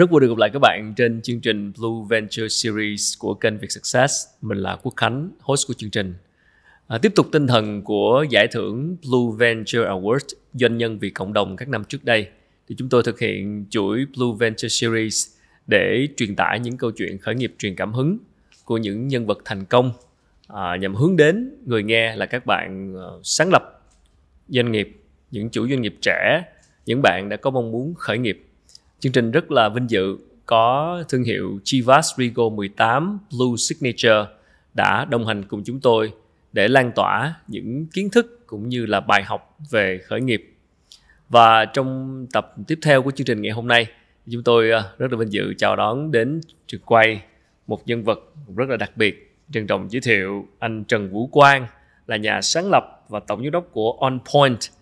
Rất vui được gặp lại các bạn trên chương trình Blue Venture Series của kênh Việt Success. Mình là Quốc Khánh, host của chương trình. À, tiếp tục tinh thần của giải thưởng Blue Venture Award doanh nhân vì cộng đồng các năm trước đây thì chúng tôi thực hiện chuỗi Blue Venture Series để truyền tải những câu chuyện khởi nghiệp truyền cảm hứng của những nhân vật thành công à, nhằm hướng đến người nghe là các bạn uh, sáng lập doanh nghiệp, những chủ doanh nghiệp trẻ, những bạn đã có mong muốn khởi nghiệp Chương trình rất là vinh dự có thương hiệu Chivas Regal 18 Blue Signature đã đồng hành cùng chúng tôi để lan tỏa những kiến thức cũng như là bài học về khởi nghiệp. Và trong tập tiếp theo của chương trình ngày hôm nay, chúng tôi à, rất là vinh dự chào đón đến trường quay một nhân vật rất là đặc biệt. Trân trọng giới thiệu anh Trần Vũ Quang là nhà sáng lập và tổng giám đốc của On Point –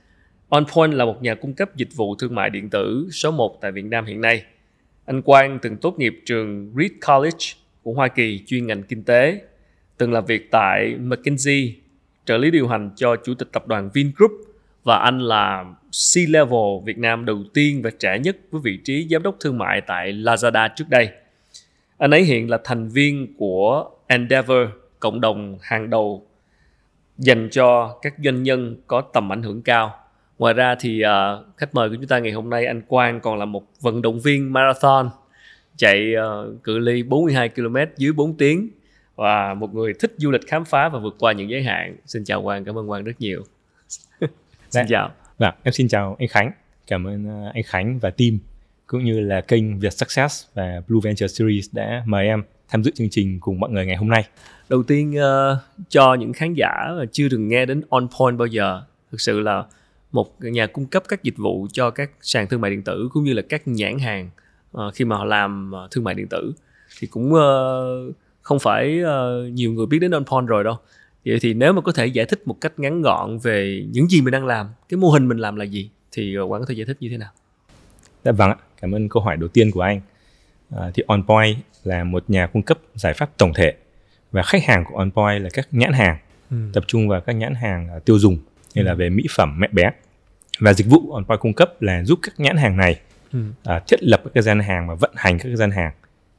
OnPoint là một nhà cung cấp dịch vụ thương mại điện tử số 1 tại Việt Nam hiện nay. Anh Quang từng tốt nghiệp trường Reed College của Hoa Kỳ chuyên ngành kinh tế, từng làm việc tại McKinsey, trợ lý điều hành cho chủ tịch tập đoàn Vingroup và anh là C-level Việt Nam đầu tiên và trẻ nhất với vị trí giám đốc thương mại tại Lazada trước đây. Anh ấy hiện là thành viên của Endeavor, cộng đồng hàng đầu dành cho các doanh nhân có tầm ảnh hưởng cao ngoài ra thì uh, khách mời của chúng ta ngày hôm nay anh Quang còn là một vận động viên marathon chạy uh, cự ly 42 km dưới 4 tiếng và một người thích du lịch khám phá và vượt qua những giới hạn xin chào Quang cảm ơn Quang rất nhiều xin dạ. chào vâng em xin chào anh Khánh cảm ơn uh, anh Khánh và team cũng như là kênh Việt Success và Blue Venture Series đã mời em tham dự chương trình cùng mọi người ngày hôm nay. Đầu tiên uh, cho những khán giả chưa từng nghe đến On Point bao giờ, thực sự là một nhà cung cấp các dịch vụ cho các sàn thương mại điện tử cũng như là các nhãn hàng uh, khi mà họ làm uh, thương mại điện tử. Thì cũng uh, không phải uh, nhiều người biết đến OnPoint rồi đâu. Vậy thì nếu mà có thể giải thích một cách ngắn gọn về những gì mình đang làm cái mô hình mình làm là gì thì quán có thể giải thích như thế nào? Dạ vâng ạ, cảm ơn câu hỏi đầu tiên của anh. À, thì OnPoint là một nhà cung cấp giải pháp tổng thể và khách hàng của OnPoint là các nhãn hàng. Ừ. tập trung vào các nhãn hàng tiêu dùng như là về mỹ phẩm mẹ bé và dịch vụ OnPoint cung cấp là giúp các nhãn hàng này ừ. uh, thiết lập các cái gian hàng và vận hành các cái gian hàng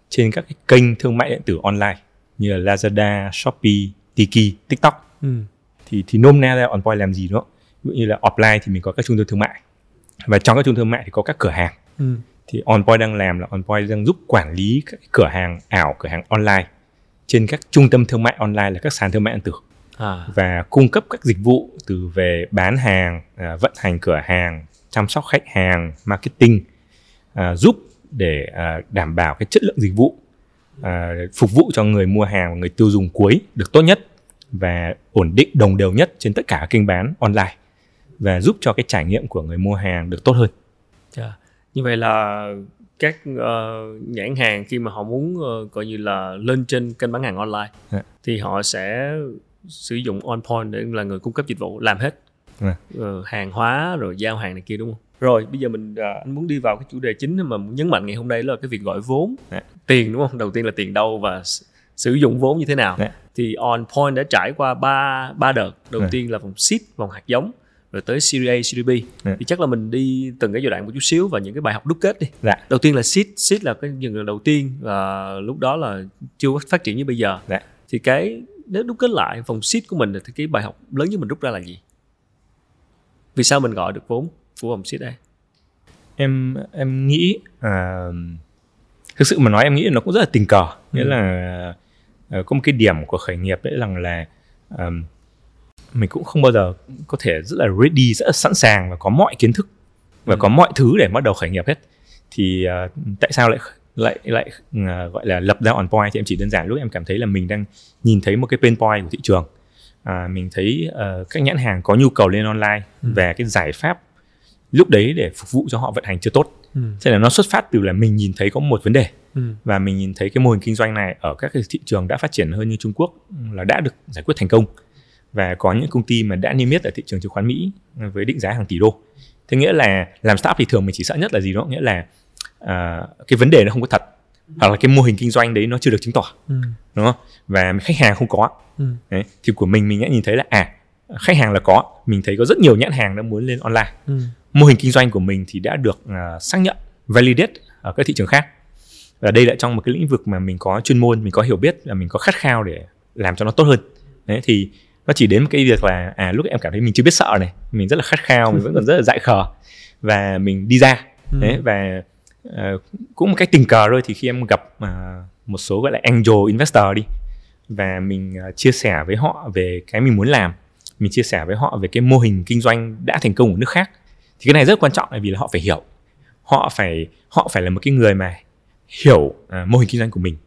trên các cái kênh thương mại điện tử online như là Lazada, Shopee, Tiki, TikTok. Ừ. Thì thì nôm na ra OnPoint làm gì đó. Ví dụ như là offline thì mình có các trung tâm thương mại và trong các trung tâm thương mại thì có các cửa hàng. Ừ. Thì OnPoint đang làm là OnPoint đang giúp quản lý các cửa hàng ảo, cửa hàng online trên các trung tâm thương mại online là các sàn thương mại điện tử à. và cung cấp các dịch vụ từ về bán hàng à, vận hành cửa hàng chăm sóc khách hàng marketing à, giúp để à, đảm bảo cái chất lượng dịch vụ à, phục vụ cho người mua hàng và người tiêu dùng cuối được tốt nhất và ổn định đồng đều nhất trên tất cả các kênh bán online và giúp cho cái trải nghiệm của người mua hàng được tốt hơn. Yeah. Như vậy là các uh, nhãn hàng khi mà họ muốn uh, coi như là lên trên kênh bán hàng online yeah. Dạ. thì họ sẽ sử dụng on point để là người cung cấp dịch vụ làm hết à. uh, hàng hóa rồi giao hàng này kia đúng không rồi bây giờ mình uh, anh muốn đi vào cái chủ đề chính mà muốn nhấn mạnh ngày hôm nay là cái việc gọi vốn à. tiền đúng không đầu tiên là tiền đâu và sử dụng vốn như thế nào à. thì on point đã trải qua ba ba đợt đầu à. tiên là vòng seed vòng hạt giống rồi tới Series A, Series B ừ. thì chắc là mình đi từng cái giai đoạn một chút xíu và những cái bài học đúc kết đi. Dạ. Đầu tiên là seed, seed là cái những đầu tiên và lúc đó là chưa phát triển như bây giờ. Dạ. Thì cái nếu đúc kết lại vòng seed của mình thì cái bài học lớn nhất mình rút ra là gì vì sao mình gọi được vốn của vòng seed đây em em nghĩ à, thực sự mà nói em nghĩ nó cũng rất là tình cờ nghĩa ừ. là à, có một cái điểm của khởi nghiệp đấy rằng là à, mình cũng không bao giờ có thể rất là ready rất là sẵn sàng và có mọi kiến thức và ừ. có mọi thứ để bắt đầu khởi nghiệp hết thì à, tại sao lại lại lại uh, gọi là lập ra on point thì em chỉ đơn giản lúc em cảm thấy là mình đang nhìn thấy một cái pain point của thị trường à, mình thấy uh, các nhãn hàng có nhu cầu lên online ừ. về cái giải pháp lúc đấy để phục vụ cho họ vận hành chưa tốt ừ. thế là nó xuất phát từ là mình nhìn thấy có một vấn đề ừ. và mình nhìn thấy cái mô hình kinh doanh này ở các cái thị trường đã phát triển hơn như Trung Quốc là đã được giải quyết thành công và có những công ty mà đã niêm yết ở thị trường chứng khoán Mỹ với định giá hàng tỷ đô thế nghĩa là làm startup thì thường mình chỉ sợ nhất là gì đó nghĩa là à, cái vấn đề nó không có thật hoặc là cái mô hình kinh doanh đấy nó chưa được chứng tỏ ừ. đúng không và khách hàng không có ừ. đấy, thì của mình mình đã nhìn thấy là à khách hàng là có mình thấy có rất nhiều nhãn hàng đã muốn lên online ừ. mô hình kinh doanh của mình thì đã được uh, xác nhận validate ở các thị trường khác và đây lại trong một cái lĩnh vực mà mình có chuyên môn mình có hiểu biết và mình có khát khao để làm cho nó tốt hơn đấy thì nó chỉ đến một cái việc là à lúc em cảm thấy mình chưa biết sợ này mình rất là khát khao mình vẫn còn rất là dại khờ và mình đi ra ừ. đấy và uh, cũng một cách tình cờ thôi thì khi em gặp uh, một số gọi là angel investor đi và mình uh, chia sẻ với họ về cái mình muốn làm mình chia sẻ với họ về cái mô hình kinh doanh đã thành công ở nước khác thì cái này rất quan trọng là vì là họ phải hiểu. Họ phải họ phải là một cái người mà hiểu uh, mô hình kinh doanh của mình.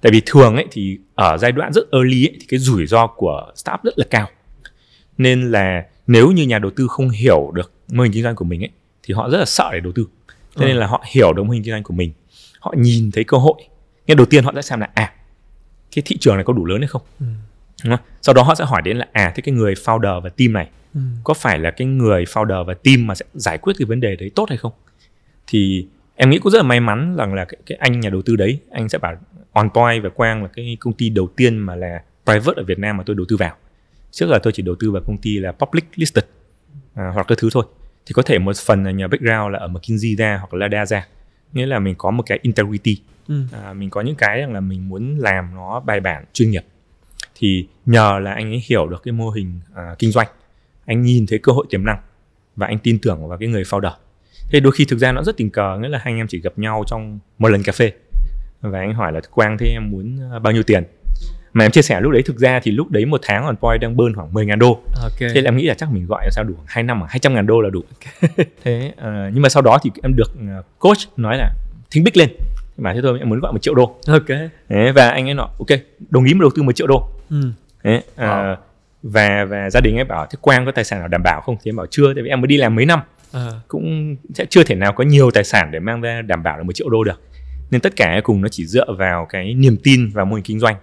Tại vì thường ấy thì ở giai đoạn rất early ấy, thì cái rủi ro của startup rất là cao. Nên là nếu như nhà đầu tư không hiểu được mô hình kinh doanh của mình ấy thì họ rất là sợ để đầu tư nên ừ. là họ hiểu được mô hình kinh doanh của mình họ nhìn thấy cơ hội nhưng đầu tiên họ sẽ xem là à cái thị trường này có đủ lớn hay không ừ. Đúng không? sau đó họ sẽ hỏi đến là à thế cái người founder và team này ừ. có phải là cái người founder và team mà sẽ giải quyết cái vấn đề đấy tốt hay không thì em nghĩ cũng rất là may mắn rằng là cái, cái anh nhà đầu tư đấy anh sẽ bảo on point và quang là cái công ty đầu tiên mà là private ở việt nam mà tôi đầu tư vào trước là tôi chỉ đầu tư vào công ty là public listed à, hoặc các thứ thôi thì có thể một phần là nhờ background là ở McKinsey ra hoặc là Lada ra. Nghĩa là mình có một cái integrity. Ừ. à, mình có những cái rằng là mình muốn làm nó bài bản chuyên nghiệp. Thì nhờ là anh ấy hiểu được cái mô hình à, kinh doanh anh nhìn thấy cơ hội tiềm năng và anh tin tưởng vào cái người founder. Thế đôi khi thực ra nó rất tình cờ nghĩa là hai anh em chỉ gặp nhau trong một lần cà phê và anh hỏi là quang thế em muốn à, bao nhiêu tiền mà em chia sẻ lúc đấy thực ra thì lúc đấy một tháng on point đang bơn khoảng 10 ngàn đô. Okay. thế là em nghĩ là chắc mình gọi là sao đủ hai năm à? 200 ngàn đô là đủ. Okay. thế uh, nhưng mà sau đó thì em được uh, coach nói là thính bích lên. Mà thế thôi em muốn gọi một triệu đô. Ok. Thế, và anh ấy nói ok đồng ý một đầu tư một triệu đô. Ừ. thế, uh, wow. và và gia đình ấy bảo thế quang có tài sản nào đảm bảo không? Thì em bảo chưa tại vì em mới đi làm mấy năm. À. cũng sẽ chưa thể nào có nhiều tài sản để mang ra đảm bảo là một triệu đô được. Nên tất cả cùng nó chỉ dựa vào cái niềm tin vào mô hình kinh doanh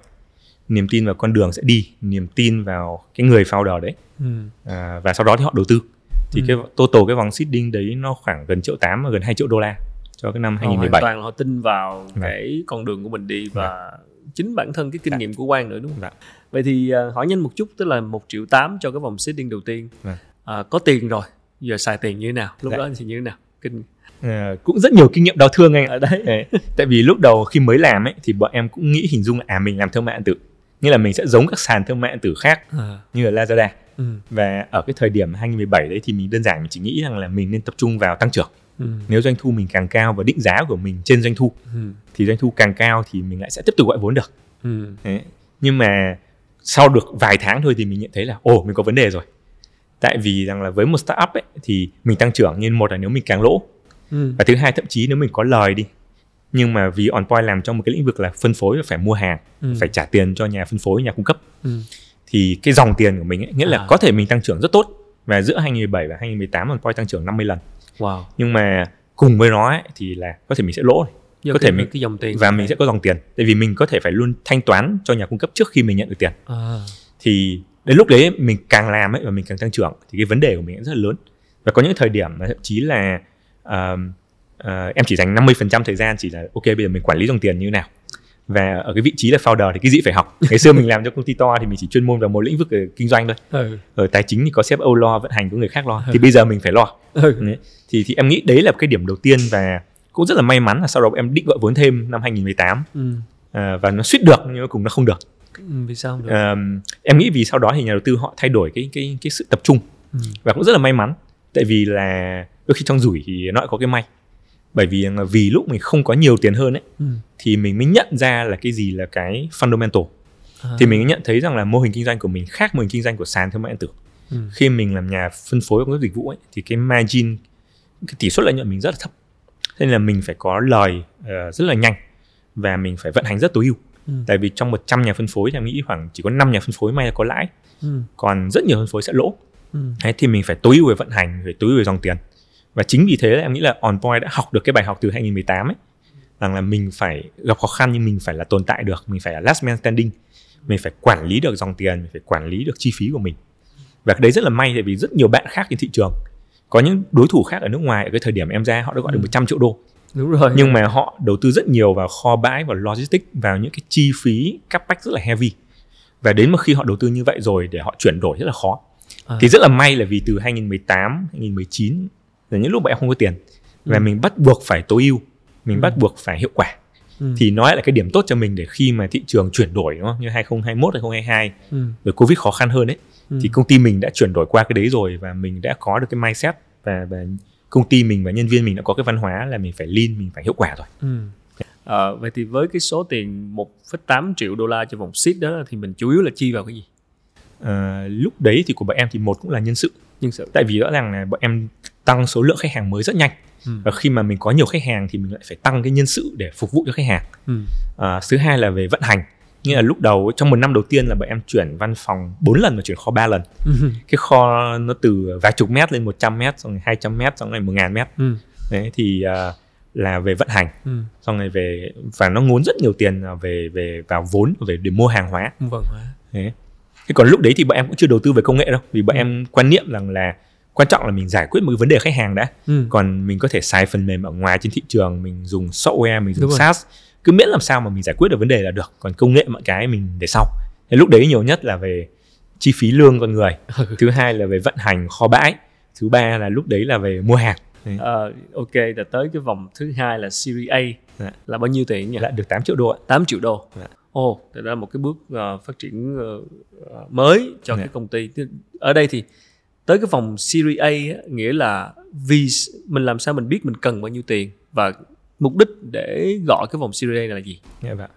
niềm tin vào con đường sẽ đi niềm tin vào cái người founder đấy ừ. à, và sau đó thì họ đầu tư thì ừ. cái total cái vòng seeding đấy nó khoảng gần triệu tám và gần 2 triệu đô la cho cái năm 2017 hoàn toàn là họ tin vào dạ. cái con đường của mình đi và dạ. chính bản thân cái kinh dạ. nghiệm của Quang nữa đúng không? Dạ. Vậy thì uh, hỏi nhanh một chút tức là một triệu tám cho cái vòng seeding đầu tiên dạ. uh, có tiền rồi giờ xài tiền như thế nào lúc dạ. đó thì như thế nào kinh À, cũng rất nhiều kinh nghiệm đau thương anh ở đấy tại vì lúc đầu khi mới làm ấy thì bọn em cũng nghĩ hình dung là à mình làm thương mại điện tử như là mình sẽ giống các sàn thương mại điện tử khác à. như là Lazada ừ. và ở cái thời điểm 2017 đấy thì mình đơn giản mình chỉ nghĩ rằng là mình nên tập trung vào tăng trưởng ừ. nếu doanh thu mình càng cao và định giá của mình trên doanh thu ừ. thì doanh thu càng cao thì mình lại sẽ tiếp tục gọi vốn được ừ. Đấy. nhưng mà sau được vài tháng thôi thì mình nhận thấy là ồ mình có vấn đề rồi tại vì rằng là với một startup ấy thì mình tăng trưởng nhưng một là nếu mình càng lỗ ừ. và thứ hai thậm chí nếu mình có lời đi nhưng mà vì OnPoint làm trong một cái lĩnh vực là phân phối và phải mua hàng ừ. phải trả tiền cho nhà phân phối nhà cung cấp ừ. thì cái dòng tiền của mình ấy, nghĩa là à. có thể mình tăng trưởng rất tốt và giữa 2017 và 2018 OnPoint tăng trưởng 50 lần wow. nhưng mà cùng với nó ấy, thì là có thể mình sẽ lỗ có thể mình cái dòng tiền và mình sẽ có dòng tiền tại vì mình có thể phải luôn thanh toán cho nhà cung cấp trước khi mình nhận được tiền à. thì đến lúc đấy mình càng làm ấy và mình càng tăng trưởng thì cái vấn đề của mình rất là lớn và có những thời điểm mà thậm chí là uh, uh, em chỉ dành 50% thời gian chỉ là ok bây giờ mình quản lý dòng tiền như thế nào và ở cái vị trí là founder thì cái gì phải học ngày xưa mình làm cho công ty to thì mình chỉ chuyên môn vào một lĩnh vực kinh doanh thôi ừ. ở tài chính thì có sếp âu lo vận hành có người khác lo ừ. thì bây giờ mình phải lo ừ. thì thì em nghĩ đấy là cái điểm đầu tiên và cũng rất là may mắn là sau đó em định gọi vốn thêm năm 2018 ừ. à, và nó suýt được nhưng mà cùng nó không được ừ, vì sao không được? À, em nghĩ vì sau đó thì nhà đầu tư họ thay đổi cái cái cái sự tập trung ừ. và cũng rất là may mắn tại vì là đôi khi trong rủi thì nó lại có cái may bởi vì là vì lúc mình không có nhiều tiền hơn ấy ừ. thì mình mới nhận ra là cái gì là cái fundamental à. thì mình mới nhận thấy rằng là mô hình kinh doanh của mình khác mô hình kinh doanh của sàn thương mại điện tử ừ. khi mình làm nhà phân phối cấp dịch vụ ấy thì cái margin cái tỷ suất lợi nhuận mình rất là thấp thế nên là mình phải có lời uh, rất là nhanh và mình phải vận hành rất tối ưu ừ. tại vì trong 100 nhà phân phối thì em nghĩ khoảng chỉ có 5 nhà phân phối may là có lãi ừ. còn rất nhiều phân phối sẽ lỗ ừ. Thế thì mình phải tối ưu về vận hành phải tối ưu về dòng tiền và chính vì thế là em nghĩ là on point đã học được cái bài học từ 2018 ấy. Rằng là mình phải gặp khó khăn nhưng mình phải là tồn tại được mình phải là last man standing. Mình phải quản lý được dòng tiền mình phải quản lý được chi phí của mình. Và cái đấy rất là may tại vì rất nhiều bạn khác trên thị trường có những đối thủ khác ở nước ngoài ở cái thời điểm em ra họ đã gọi được 100 ừ. triệu đô. Đúng rồi. Nhưng mà họ đầu tư rất nhiều vào kho bãi và logistics vào những cái chi phí capex rất là heavy. Và đến một khi họ đầu tư như vậy rồi để họ chuyển đổi rất là khó. À. thì rất là may là vì từ 2018 2019 là những lúc mà em không có tiền và ừ. mình bắt buộc phải tối ưu mình ừ. bắt buộc phải hiệu quả ừ. thì nó lại là cái điểm tốt cho mình để khi mà thị trường chuyển đổi đúng không như 2021 2022 ừ. rồi covid khó khăn hơn đấy ừ. thì công ty mình đã chuyển đổi qua cái đấy rồi và mình đã có được cái mindset và và công ty mình và nhân viên mình đã có cái văn hóa là mình phải lean mình phải hiệu quả rồi ừ. à, vậy thì với cái số tiền 1,8 triệu đô la cho vòng seed đó thì mình chủ yếu là chi vào cái gì à, lúc đấy thì của bọn em thì một cũng là nhân sự nhân sự tại vì rõ ràng là bọn em tăng số lượng khách hàng mới rất nhanh ừ. và khi mà mình có nhiều khách hàng thì mình lại phải tăng cái nhân sự để phục vụ cho khách hàng ừ. à, thứ hai là về vận hành như là lúc đầu trong một năm đầu tiên là bọn em chuyển văn phòng 4 lần và chuyển kho 3 lần ừ. cái kho nó từ vài chục mét lên 100 mét xong rồi 200 mét xong rồi 1 ngàn mét ừ. đấy thì uh, là về vận hành ừ. xong rồi về và nó ngốn rất nhiều tiền về về vào vốn về để mua hàng hóa vâng hóa thế thế còn lúc đấy thì bọn em cũng chưa đầu tư về công nghệ đâu vì bọn ừ. em quan niệm rằng là quan trọng là mình giải quyết một cái vấn đề khách hàng đã ừ. còn mình có thể xài phần mềm ở ngoài trên thị trường mình dùng software mình dùng Đúng SaaS rồi. cứ miễn làm sao mà mình giải quyết được vấn đề là được còn công nghệ mọi cái mình để sau thế lúc đấy nhiều nhất là về chi phí lương con người thứ hai là về vận hành kho bãi thứ ba là lúc đấy là về mua hàng uh, ok là tới cái vòng thứ hai là Series A dạ. là bao nhiêu tiền nhỉ? Là được 8 triệu đô ạ. 8 triệu đô. Dạ. Ồ, oh, đó là một cái bước uh, phát triển uh, mới cho dạ. cái công ty. Ở đây thì tới cái vòng Series A á, nghĩa là vì mình làm sao mình biết mình cần bao nhiêu tiền và mục đích để gọi cái vòng Series A này là gì? Yeah, vâng.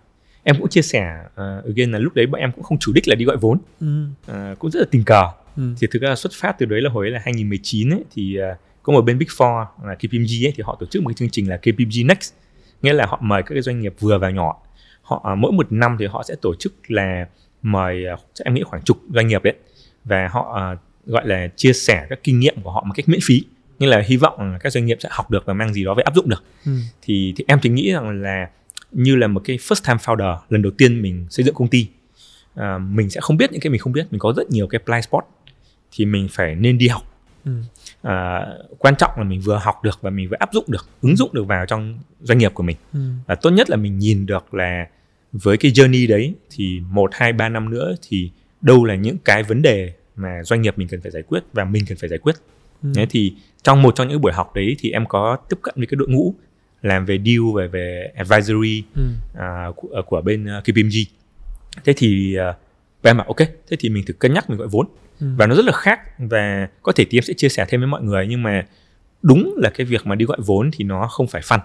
Em cũng chia sẻ uh, again là lúc đấy bọn em cũng không chủ đích là đi gọi vốn, ừ. uh, cũng rất là tình cờ. Ừ. Thì thực ra xuất phát từ đấy là hồi là 2019 ấy thì uh, có một bên Big Four là KPMG ấy, thì họ tổ chức một cái chương trình là KPMG Next nghĩa là họ mời các cái doanh nghiệp vừa và nhỏ họ mỗi một năm thì họ sẽ tổ chức là mời em nghĩ khoảng chục doanh nghiệp đấy và họ gọi là chia sẻ các kinh nghiệm của họ một cách miễn phí nhưng là hy vọng là các doanh nghiệp sẽ học được và mang gì đó về áp dụng được ừ. thì, thì em thì nghĩ rằng là như là một cái first time founder lần đầu tiên mình xây dựng công ty à, mình sẽ không biết những cái mình không biết mình có rất nhiều cái blind spot thì mình phải nên đi học ừ. à, quan trọng là mình vừa học được và mình vừa áp dụng được ứng dụng được vào trong doanh nghiệp của mình ừ. và tốt nhất là mình nhìn được là với cái journey đấy thì một hai ba năm nữa thì đâu là những cái vấn đề mà doanh nghiệp mình cần phải giải quyết và mình cần phải giải quyết ừ. thế thì trong một trong những buổi học đấy thì em có tiếp cận với cái đội ngũ làm về deal về về advisory ừ. uh, của, của bên à, KPMG thế thì uh, em bảo ok thế thì mình thử cân nhắc mình gọi vốn ừ. và nó rất là khác và có thể thì em sẽ chia sẻ thêm với mọi người nhưng mà đúng là cái việc mà đi gọi vốn thì nó không phải fun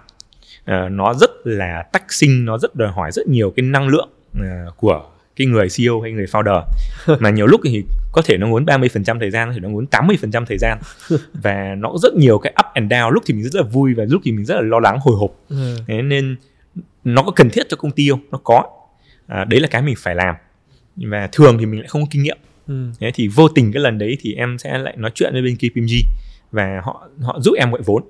uh, nó rất là tách sinh nó rất đòi hỏi rất nhiều cái năng lượng uh, của cái người CEO hay người founder. Mà nhiều lúc thì có thể nó muốn 30% thời gian, thể nó muốn 80% thời gian. Và nó có rất nhiều cái up and down lúc thì mình rất là vui và lúc thì mình rất là lo lắng hồi hộp. Ừ. thế nên nó có cần thiết cho công ty không? Nó có. À, đấy là cái mình phải làm. Và thường thì mình lại không có kinh nghiệm. Ừ. thế thì vô tình cái lần đấy thì em sẽ lại nói chuyện với bên KPMG và họ họ giúp em gọi vốn.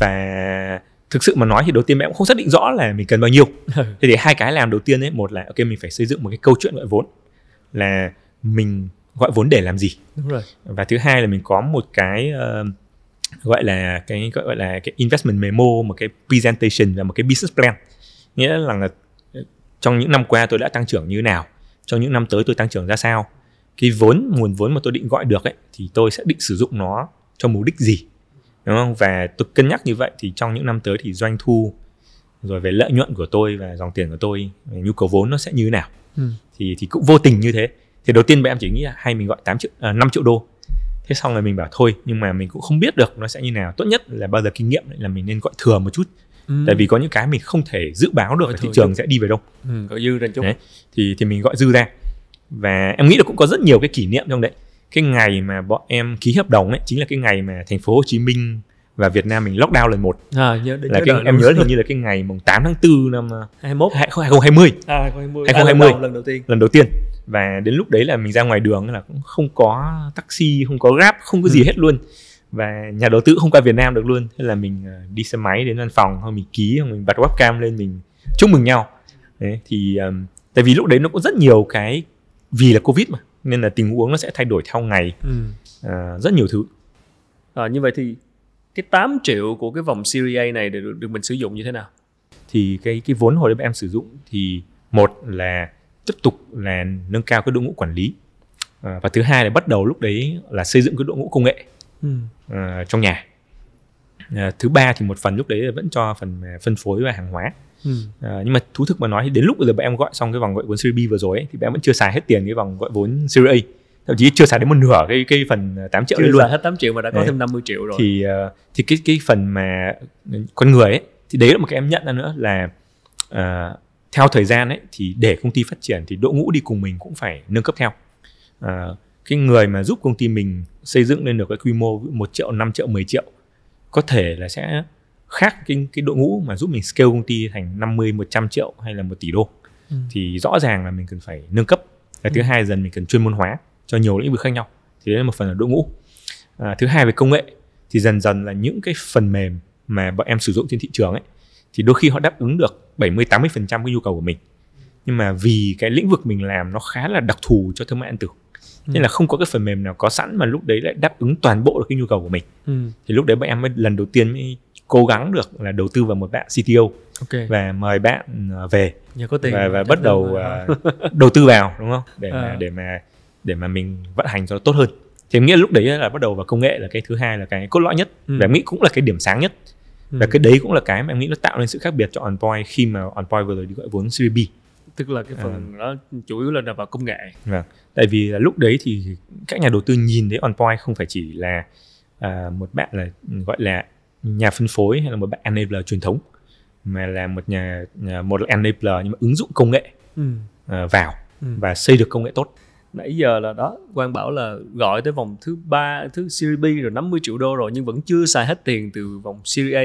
Và thực sự mà nói thì đầu tiên mẹ cũng không xác định rõ là mình cần bao nhiêu. Thế thì hai cái làm đầu tiên ấy một là ok mình phải xây dựng một cái câu chuyện gọi vốn là mình gọi vốn để làm gì. Đúng rồi. và thứ hai là mình có một cái uh, gọi là cái gọi là cái investment memo một cái presentation và một cái business plan. Nghĩa là, là trong những năm qua tôi đã tăng trưởng như thế nào trong những năm tới tôi tăng trưởng ra sao. Cái vốn nguồn vốn mà tôi định gọi được ấy thì tôi sẽ định sử dụng nó cho mục đích gì đúng không? Và tôi cân nhắc như vậy thì trong những năm tới thì doanh thu rồi về lợi nhuận của tôi và dòng tiền của tôi nhu cầu vốn nó sẽ như thế nào? Ừ. thì thì cũng vô tình như thế. Thì đầu tiên em chỉ nghĩ là hay mình gọi 8 triệu à, 5 triệu đô. Thế xong rồi mình bảo thôi nhưng mà mình cũng không biết được nó sẽ như nào. Tốt nhất là bao giờ kinh nghiệm là mình nên gọi thừa một chút. Ừ. tại vì có những cái mình không thể dự báo được thị trường chút. sẽ đi về đâu. Ừ, gọi dư ra chút. Đấy, thì thì mình gọi dư ra. Và em nghĩ là cũng có rất nhiều cái kỷ niệm trong đấy cái ngày mà bọn em ký hợp đồng ấy chính là cái ngày mà thành phố Hồ Chí Minh và Việt Nam mình lockdown lần một. À, nhớ, là cái, em nhớ hình như là cái ngày mùng 8 tháng 4 năm 21 2020 à, 2020, 2020 à, lần, đầu, tiên. Lần đầu tiên. Và đến lúc đấy là mình ra ngoài đường là cũng không có taxi không có grab không có gì ừ. hết luôn. Và nhà đầu tư không qua Việt Nam được luôn. Thế là mình ờ, đi xe máy đến văn phòng hoặc mình ký hoặc mình bật webcam lên mình chúc mừng nhau. Đấy thì um, tại vì lúc đấy nó có rất nhiều cái vì là covid mà nên là tình huống nó sẽ thay đổi theo ngày. Ừ. à, rất nhiều thứ. À, như vậy thì cái 8 triệu của cái vòng Series A này được, được mình sử dụng như thế nào? Thì cái cái vốn hồi đấy em sử dụng thì một là tiếp tục là nâng cao cái đội ngũ quản lý. À, và thứ hai là bắt đầu lúc đấy là xây dựng cái đội ngũ công nghệ ừ. à, trong nhà. À, thứ ba thì một phần lúc đấy là vẫn cho phần à, phân phối và hàng hóa ừ. à, nhưng mà thú thực mà nói thì đến lúc bây giờ bạn em gọi xong cái vòng gọi vốn Series B vừa rồi ấy, thì bạn em vẫn chưa xài hết tiền cái vòng gọi vốn Series A thậm chí chưa xài đến một nửa cái cái phần 8 triệu chưa luôn hết 8 triệu mà đã có đấy. thêm 50 triệu rồi thì uh, thì cái cái phần mà con người ấy thì đấy là một cái em nhận ra nữa là uh, theo thời gian ấy thì để công ty phát triển thì đội ngũ đi cùng mình cũng phải nâng cấp theo uh, cái người mà giúp công ty mình xây dựng lên được cái quy mô 1 triệu 5 triệu 10 triệu có thể là sẽ khác cái cái đội ngũ mà giúp mình scale công ty thành 50 100 triệu hay là 1 tỷ đô ừ. thì rõ ràng là mình cần phải nâng cấp cái thứ ừ. hai dần mình cần chuyên môn hóa cho nhiều lĩnh vực khác nhau thì đấy là một phần là đội ngũ à, thứ hai về công nghệ thì dần dần là những cái phần mềm mà bọn em sử dụng trên thị trường ấy thì đôi khi họ đáp ứng được 70 80 phần trăm cái nhu cầu của mình nhưng mà vì cái lĩnh vực mình làm nó khá là đặc thù cho thương mại điện tử ừ. nên là không có cái phần mềm nào có sẵn mà lúc đấy lại đáp ứng toàn bộ được cái nhu cầu của mình ừ. thì lúc đấy bọn em mới lần đầu tiên mới cố gắng được là đầu tư vào một bạn CTO okay. và mời bạn ờ, về có tiền và, và bắt đầu uh, đầu tư vào đúng không để à. mà để mà để mà mình vận hành cho nó tốt hơn thì nghĩ lúc đấy là bắt đầu vào công nghệ là cái thứ hai là cái cốt lõi nhất ừ. và em nghĩ cũng là cái điểm sáng nhất ừ. và cái đấy cũng là cái mà em nghĩ nó tạo nên sự khác biệt cho OnPoint khi mà OnPoint vừa rồi đi gọi vốn Series B tức là cái phần à. nó chủ yếu là vào công nghệ vâng tại vì là lúc đấy thì các nhà đầu tư nhìn thấy OnPoint không phải chỉ là à, một bạn là gọi là nhà phân phối hay là một bạn enabler truyền thống mà là một nhà một enabler nhưng mà ứng dụng công nghệ ừ. uh, vào ừ. và xây được công nghệ tốt. Nãy giờ là đó quan bảo là gọi tới vòng thứ ba thứ series B rồi 50 triệu đô rồi nhưng vẫn chưa xài hết tiền từ vòng series A.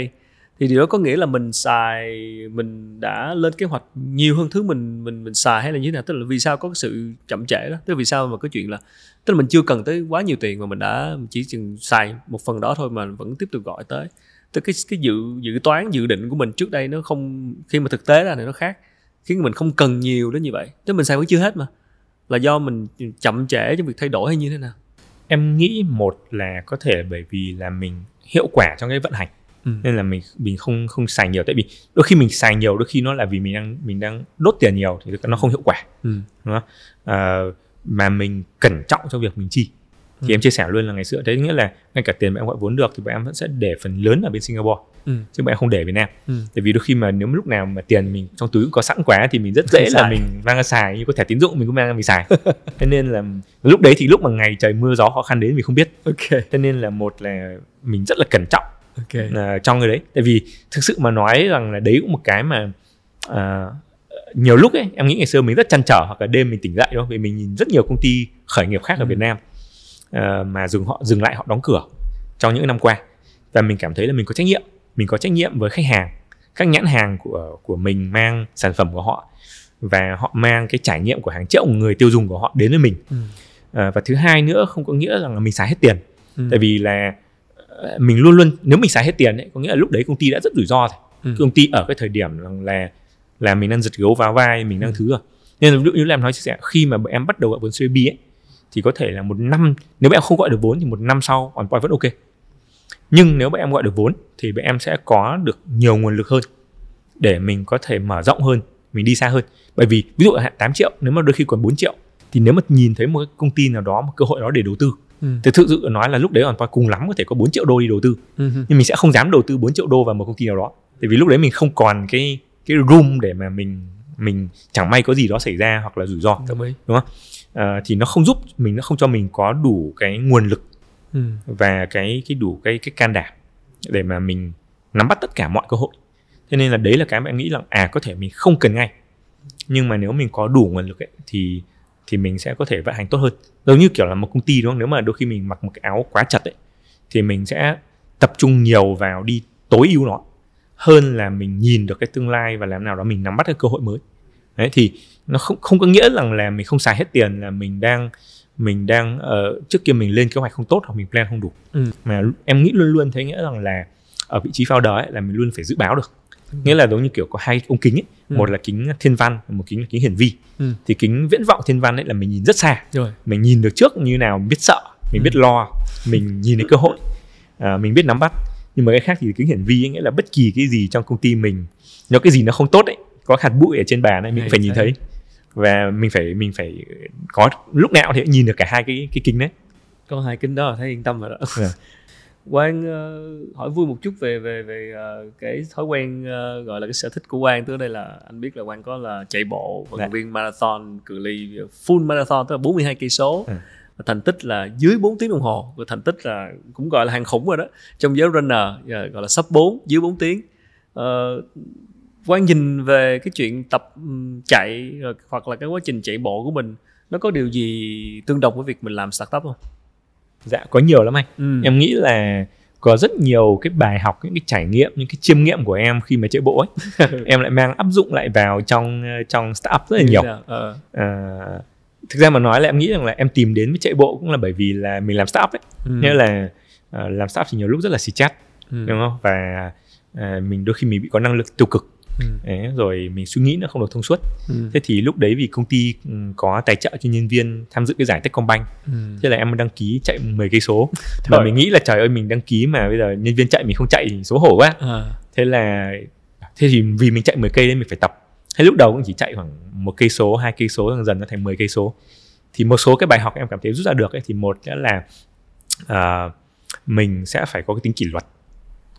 Thì điều đó có nghĩa là mình xài mình đã lên kế hoạch nhiều hơn thứ mình mình mình xài hay là như thế nào? Tức là vì sao có cái sự chậm trễ đó? Tức là vì sao mà cái chuyện là tức là mình chưa cần tới quá nhiều tiền mà mình đã chỉ chừng xài một phần đó thôi mà vẫn tiếp tục gọi tới tức cái cái dự dự toán dự định của mình trước đây nó không khi mà thực tế ra thì nó khác. Khiến mình không cần nhiều đến như vậy. Tức mình xài vẫn chưa hết mà. Là do mình chậm trễ trong việc thay đổi hay như thế nào? Em nghĩ một là có thể bởi vì là mình hiệu quả trong cái vận hành. Ừ. nên là mình mình không không xài nhiều. Tại vì đôi khi mình xài nhiều đôi khi nó là vì mình đang mình đang đốt tiền nhiều thì nó không hiệu quả. Ừ. đúng không? À, mà mình cẩn trọng trong việc mình chi thì ừ. em chia sẻ luôn là ngày xưa thế nghĩa là ngay cả tiền bạn em gọi vốn được thì bạn em vẫn sẽ để phần lớn ở bên Singapore ừ. chứ bạn em không để Việt Nam ừ. tại vì đôi khi mà nếu lúc nào mà tiền mình trong túi có sẵn quá thì mình rất dễ là mình mang ra xài như có thẻ tín dụng mình cũng mang ra mình xài thế nên là lúc đấy thì lúc mà ngày trời mưa gió khó khăn đến mình không biết okay. thế nên là một là mình rất là cẩn trọng okay. uh, trong cái đấy tại vì thực sự mà nói rằng là đấy cũng một cái mà uh, nhiều lúc ấy em nghĩ ngày xưa mình rất chăn trở hoặc là đêm mình tỉnh dậy đó vì mình nhìn rất nhiều công ty khởi nghiệp khác ừ. ở Việt Nam uh, mà dừng họ dừng lại họ đóng cửa trong những năm qua và mình cảm thấy là mình có trách nhiệm mình có trách nhiệm với khách hàng các nhãn hàng của của mình mang sản phẩm của họ và họ mang cái trải nghiệm của hàng triệu người tiêu dùng của họ đến với mình ừ. à, và thứ hai nữa không có nghĩa rằng là mình xài hết tiền ừ. tại vì là ờ, mình luôn luôn nếu mình xài hết tiền ấy có nghĩa là lúc đấy công ty đã rất rủi ro rồi ừ. công ty ở cái thời điểm là là mình đang giật gấu vào vai mình đang ừ. thứ rồi nên là ví dụ như là em nói chia sẻ khi mà em bắt đầu gọi vốn Series B ấy thì có thể là một năm nếu em không gọi được vốn thì một năm sau on point vẫn ok nhưng nếu mà em gọi được vốn thì bọn em sẽ có được nhiều nguồn lực hơn để mình có thể mở rộng hơn mình đi xa hơn bởi vì ví dụ hạn 8 triệu nếu mà đôi khi còn 4 triệu thì nếu mà nhìn thấy một cái công ty nào đó một cơ hội đó để đầu tư ừ. thì thực sự nói là lúc đấy còn cùng lắm có thể có 4 triệu đô đi đầu tư ừ. nhưng mình sẽ không dám đầu tư 4 triệu đô vào một công ty nào đó tại vì lúc đấy mình không còn cái cái room để mà mình mình chẳng may có gì đó xảy ra hoặc là rủi ro đúng, đúng không? À, thì nó không giúp mình nó không cho mình có đủ cái nguồn lực ừ. và cái cái đủ cái cái can đảm để mà mình nắm bắt tất cả mọi cơ hội. Thế nên là đấy là cái mà em nghĩ là à có thể mình không cần ngay. Nhưng mà nếu mình có đủ nguồn lực ấy, thì thì mình sẽ có thể vận hành tốt hơn. Giống như kiểu là một công ty đúng không? Nếu mà đôi khi mình mặc một cái áo quá chặt ấy thì mình sẽ tập trung nhiều vào đi tối ưu nó hơn là mình nhìn được cái tương lai và làm nào đó mình nắm bắt cái cơ hội mới đấy thì nó không không có nghĩa rằng là mình không xài hết tiền là mình đang mình đang uh, trước kia mình lên kế hoạch không tốt hoặc mình plan không đủ ừ. mà em nghĩ luôn luôn thấy nghĩa rằng là ở vị trí founder ấy là mình luôn phải dự báo được ừ. nghĩa là giống như kiểu có hai ống kính ấy ừ. một là kính thiên văn một kính là kính hiển vi ừ. thì kính viễn vọng thiên văn ấy là mình nhìn rất xa Rồi. mình nhìn được trước như nào mình biết sợ mình ừ. biết lo mình nhìn thấy cơ hội à, mình biết nắm bắt nhưng mà cái khác thì kính hiển vi ấy, nghĩa là bất kỳ cái gì trong công ty mình nếu cái gì nó không tốt ấy có hạt bụi ở trên bàn ấy mình phải nhìn thấy. Và mình phải mình phải có lúc nào thì nhìn được cả hai cái cái kính đấy. Có hai kính đó là thấy yên tâm rồi đó. Yeah. Quang uh, hỏi vui một chút về về về uh, cái thói quen uh, gọi là cái sở thích của Quang. Tức đây là anh biết là Quang có là chạy bộ vận động dạ. viên marathon cự ly full marathon tức là 42 cây số. Ừ thành tích là dưới 4 tiếng đồng hồ và thành tích là cũng gọi là hàng khủng rồi đó. Trong giới runner gọi là sub 4 dưới 4 tiếng. Uh, quan nhìn về cái chuyện tập chạy hoặc là cái quá trình chạy bộ của mình nó có điều gì tương đồng với việc mình làm startup không? Dạ có nhiều lắm anh. Ừ. Em nghĩ là có rất nhiều cái bài học những cái trải nghiệm những cái chiêm nghiệm của em khi mà chạy bộ ấy em lại mang áp dụng lại vào trong trong startup rất là nhiều ờ. à, thực ra mà nói là em nghĩ rằng là em tìm đến với chạy bộ cũng là bởi vì là mình làm startup ấy ừ. nghĩa là uh, làm startup thì nhiều lúc rất là xì chát ừ. đúng không và uh, mình đôi khi mình bị có năng lực tiêu cực ừ. Đấy, rồi mình suy nghĩ nó không được thông suốt ừ. thế thì lúc đấy vì công ty ừ, có tài trợ cho nhân viên tham dự cái giải Techcombank ừ. thế là em đăng ký chạy 10 cây số và mình nghĩ là trời ơi mình đăng ký mà bây giờ nhân viên chạy mình không chạy thì xấu hổ quá à. thế là thế thì vì mình chạy 10 cây nên mình phải tập hay lúc đầu cũng chỉ chạy khoảng một cây số hai cây số dần dần nó thành 10 cây số thì một số cái bài học em cảm thấy rút ra được ấy, thì một là uh, mình sẽ phải có cái tính kỷ luật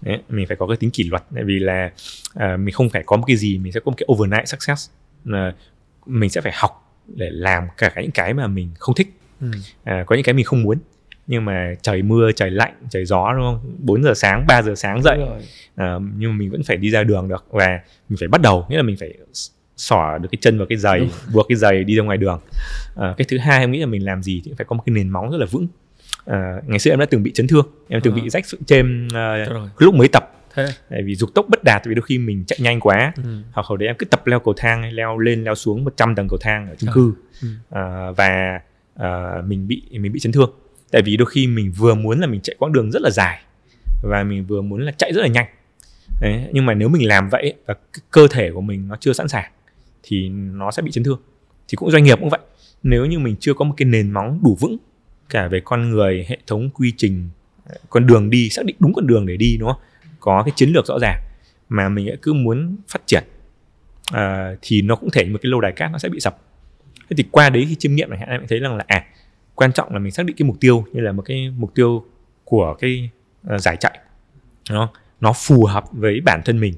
Đấy, mình phải có cái tính kỷ luật. Tại vì là uh, mình không phải có một cái gì mình sẽ có một cái overnight success. Uh, mình sẽ phải học để làm cả những cái mà mình không thích. Ừ. uh, có những cái mình không muốn. Nhưng mà trời mưa trời lạnh trời gió đúng không? 4 giờ sáng 3 giờ sáng dậy. À, nhưng mà mình vẫn phải đi ra đường được và mình phải bắt đầu. Nghĩa là mình phải xỏ được cái chân vào cái giày buộc cái giày đi ra ngoài đường. À, cái thứ hai em nghĩ là mình làm gì thì phải có một cái nền móng rất là vững à, ngày xưa em đã từng bị chấn thương em từng à. bị rách sụn chêm uh, lúc mới tập. Thế. tại vì dục tốc bất đạt vì đôi khi mình chạy nhanh quá. Ừ. hoặc hồi đấy em cứ tập leo cầu thang leo lên leo xuống 100 tầng cầu thang ở chung cư. Ừ. à, và à, mình bị mình bị chấn thương. Tại vì đôi khi mình vừa muốn là mình chạy quãng đường rất là dài và mình vừa muốn là chạy rất là nhanh. Đấy, nhưng mà nếu mình làm vậy và cơ thể của mình nó chưa sẵn sàng thì nó sẽ bị chấn thương. Thì cũng doanh nghiệp cũng vậy. Nếu như mình chưa có một cái nền móng đủ vững cả về con người hệ thống quy trình con đường đi xác định đúng con đường để đi đúng không? Có cái chiến lược rõ ràng mà mình cứ muốn phát triển. À, thì nó cũng thể một cái lâu đài cát nó sẽ bị sập. Thế thì qua đấy khi chiêm nghiệm này em thấy rằng là à quan trọng là mình xác định cái mục tiêu như là một cái mục tiêu của cái uh, giải chạy nó nó phù hợp với bản thân mình.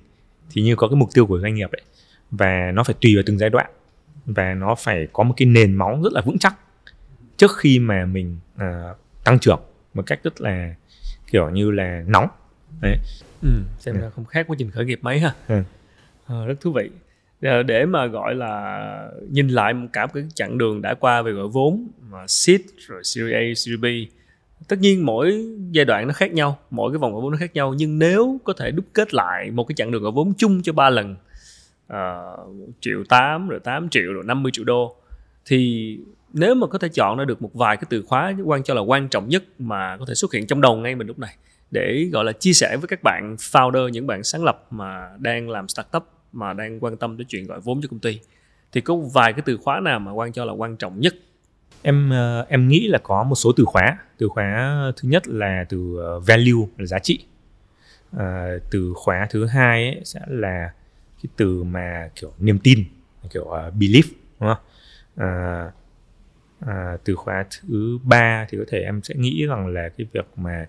Thì như có cái mục tiêu của doanh nghiệp đấy và nó phải tùy vào từng giai đoạn và nó phải có một cái nền móng rất là vững chắc trước khi mà mình uh, tăng trưởng một cách rất là kiểu như là nóng đấy ừ, xem ừ. ra không khác quá trình khởi nghiệp mấy ha ừ. à, rất thú vị để mà gọi là nhìn lại cả cái chặng đường đã qua về gọi vốn mà seed rồi series A, series B tất nhiên mỗi giai đoạn nó khác nhau mỗi cái vòng gọi vốn nó khác nhau nhưng nếu có thể đúc kết lại một cái chặng đường gọi vốn chung cho ba lần uh, triệu tám rồi 8 triệu rồi 50 triệu đô thì nếu mà có thể chọn ra được một vài cái từ khóa quan cho là quan trọng nhất mà có thể xuất hiện trong đầu ngay mình lúc này để gọi là chia sẻ với các bạn founder những bạn sáng lập mà đang làm startup mà đang quan tâm tới chuyện gọi vốn cho công ty thì có vài cái từ khóa nào mà quan cho là quan trọng nhất? Em ờ, em nghĩ là có một số từ khóa. Từ khóa thứ nhất là từ ờ, value là giá trị. À, từ khóa thứ hai ấy sẽ là cái từ mà kiểu niềm tin kiểu uh, belief đúng không? À, à, từ khóa thứ ba thì có thể em sẽ nghĩ rằng là cái việc mà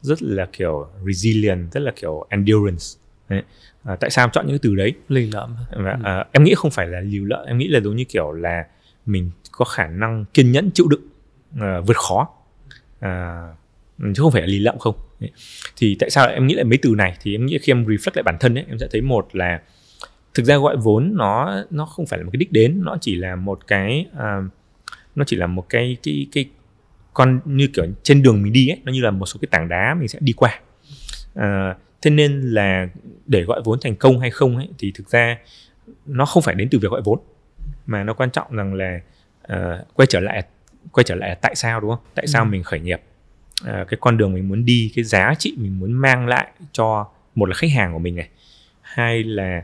rất là kiểu resilient rất là kiểu endurance. Đấy. À, tại sao em chọn những từ đấy? Liều lợm và ừ. à, em nghĩ không phải là liều lợm em nghĩ là giống như kiểu là mình có khả năng kiên nhẫn chịu đựng uh, vượt khó. Uh, chứ không phải là lì lợm không. Thì tại sao em nghĩ lại mấy từ này? Thì em nghĩ khi em reflect lại bản thân ấy em sẽ thấy một là thực ra gọi vốn nó nó không phải là một cái đích đến nó chỉ là một cái uh, nó chỉ là một cái cái cái con như kiểu trên đường mình đi ấy nó như là một số cái tảng đá mình sẽ đi qua. Uh, thế nên là để gọi vốn thành công hay không ấy thì thực ra nó không phải đến từ việc gọi vốn mà nó quan trọng rằng là uh, quay trở lại quay trở lại tại sao đúng không? Tại sao ừ. mình khởi nghiệp? Uh, cái con đường mình muốn đi cái giá trị mình muốn mang lại cho một là khách hàng của mình này hai là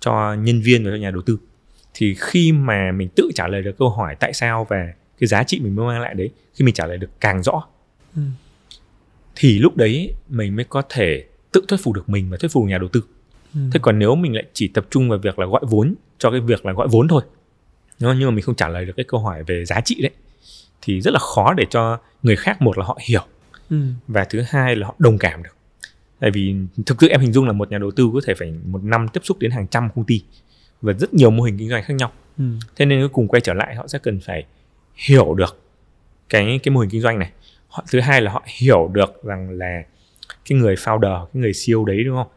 cho nhân viên và cho nhà đầu tư thì khi mà mình tự trả lời được câu hỏi tại sao và cái giá trị mình mang lại đấy khi mình trả lời được càng rõ ừ. thì lúc đấy mình mới có thể tự thuyết phục được mình và thuyết phục nhà đầu tư ừ. thế còn nếu mình lại chỉ tập trung vào việc là gọi vốn cho cái việc là gọi vốn thôi nhưng mà mình không trả lời được cái câu hỏi về giá trị đấy thì rất là khó để cho người khác một là họ hiểu ừ. và thứ hai là họ đồng cảm được tại vì thực sự em hình dung là một nhà đầu tư có thể phải một năm tiếp xúc đến hàng trăm công ty và rất nhiều mô hình kinh doanh khác nhau. Ừ. thế nên cùng quay trở lại họ sẽ cần phải hiểu được cái cái mô hình kinh doanh này. Họ thứ hai là họ hiểu được rằng là cái người founder cái người CEO đấy đúng không?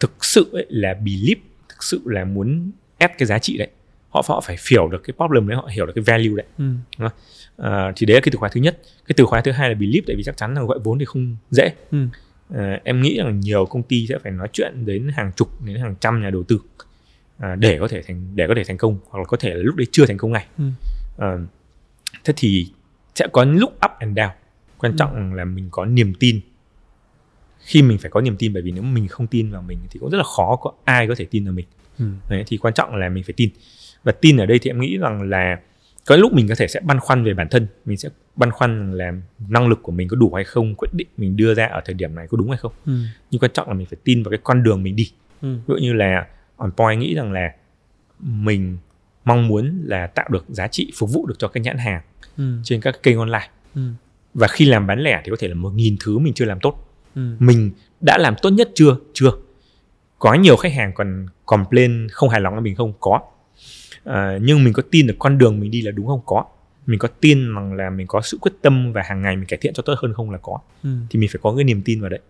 Thực sự ấy là believe thực sự là muốn ép cái giá trị đấy. Họ họ phải hiểu được cái problem đấy họ hiểu được cái value đấy. Ừ. à, thì đấy là cái từ khóa thứ nhất. Cái từ khóa thứ hai là believe tại vì chắc chắn là gọi vốn thì không dễ. Ừ. à, em nghĩ rằng nhiều công ty sẽ phải nói chuyện đến hàng chục đến hàng trăm nhà đầu tư à, để có thể thành để có thể thành công hoặc là có thể là lúc đấy chưa thành công ngay ừ. à, thế thì sẽ có lúc up and down quan ừ. trọng là mình có niềm tin khi mình phải có niềm tin bởi vì nếu mình không tin vào mình thì cũng rất là khó có ai có thể tin vào mình ừ. đấy thì quan trọng là mình phải tin và tin ở đây thì em nghĩ rằng là có lúc mình có thể sẽ băn khoăn về bản thân mình sẽ băn khoăn là năng lực của mình có đủ hay không quyết định mình đưa ra ở thời điểm này có đúng hay không ừ. nhưng quan trọng là mình phải tin vào cái con đường mình đi ừ. ví dụ như là on point nghĩ rằng là mình mong muốn là tạo được giá trị phục vụ được cho các nhãn hàng ừ. trên các kênh online ừ. và khi làm bán lẻ thì có thể là một nghìn thứ mình chưa làm tốt ừ. mình đã làm tốt nhất chưa chưa có nhiều khách hàng còn complain không hài lòng với mình không có à, nhưng mình có tin được con đường mình đi là đúng không có mình có tin rằng là mình có sự quyết tâm và hàng ngày mình cải thiện cho tốt hơn không là có ừ. thì mình phải có cái niềm tin vào đấy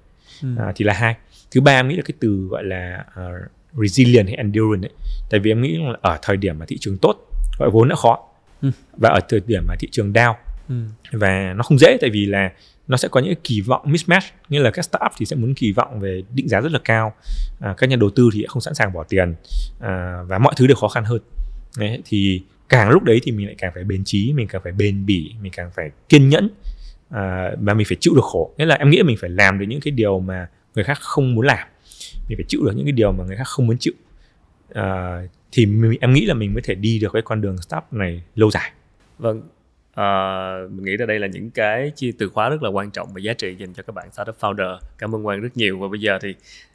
ừ. à, thì là hai thứ ba em nghĩ là cái từ gọi là uh, resilient hay endurance ấy. Tại vì em nghĩ là ở thời điểm mà thị trường tốt gọi vốn đã khó. Ừ. và ở thời điểm mà thị trường down. Ừ. và nó không dễ tại vì là nó sẽ có những kỳ vọng mismatch. Như là các startup thì sẽ muốn kỳ vọng về định giá rất là cao. À, các nhà đầu tư thì không sẵn sàng bỏ tiền. À, và mọi thứ đều khó khăn hơn. Đấy, thì càng lúc đấy thì mình lại càng phải bền trí mình càng phải bền bỉ mình càng phải kiên nhẫn. À, và mình phải chịu được khổ. Nghĩa là em nghĩ mình phải làm được những cái điều mà người khác không muốn làm mình phải chịu được những cái điều mà người khác không muốn chịu. À, thì mình, em nghĩ là mình mới thể đi được cái con đường startup này lâu dài. Vâng à, mình nghĩ là đây là những cái chia từ khóa rất là quan trọng và giá trị dành cho các bạn startup founder. Cảm ơn quang rất nhiều. Và bây giờ thì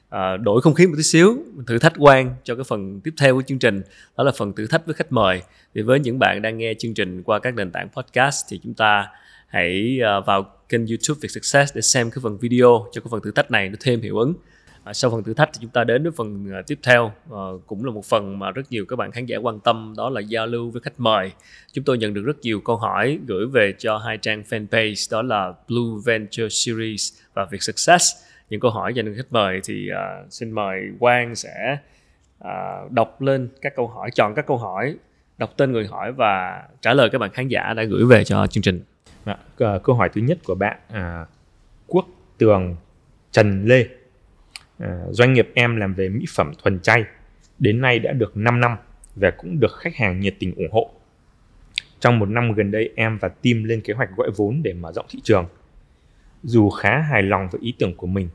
à, đổi không khí một tí xíu thử thách quan cho cái phần tiếp theo của chương trình đó là phần thử thách với khách mời. Thì với những bạn đang nghe chương trình qua các nền tảng podcast thì chúng ta hãy à, vào kênh youtube Việt Success để xem cái phần video cho cái phần thử thách này nó thêm hiệu ứng. À, sau phần thử thách thì chúng ta đến với phần à, tiếp theo. À, cũng là một phần mà rất nhiều các bạn khán giả quan tâm đó là giao lưu với khách mời. Chúng tôi nhận được rất nhiều câu hỏi gửi về cho hai trang fanpage đó là Blue Venture Series và Việt Success. Những câu hỏi dành cho khách mời thì à, xin mời Quang sẽ à, đọc lên các câu hỏi chọn các câu hỏi đọc tên người hỏi và trả lời các bạn khán giả đã gửi về cho chương trình. À, câu hỏi thứ nhất của bạn à, Quốc Tường Trần Lê. Ờ, doanh nghiệp em làm về mỹ phẩm thuần chay, đến nay đã được 5 năm và cũng được khách hàng nhiệt tình ủng hộ. Trong một năm gần đây, em và team lên kế hoạch gọi vốn để mở rộng thị trường. Dù khá hài lòng với ý tưởng của mình,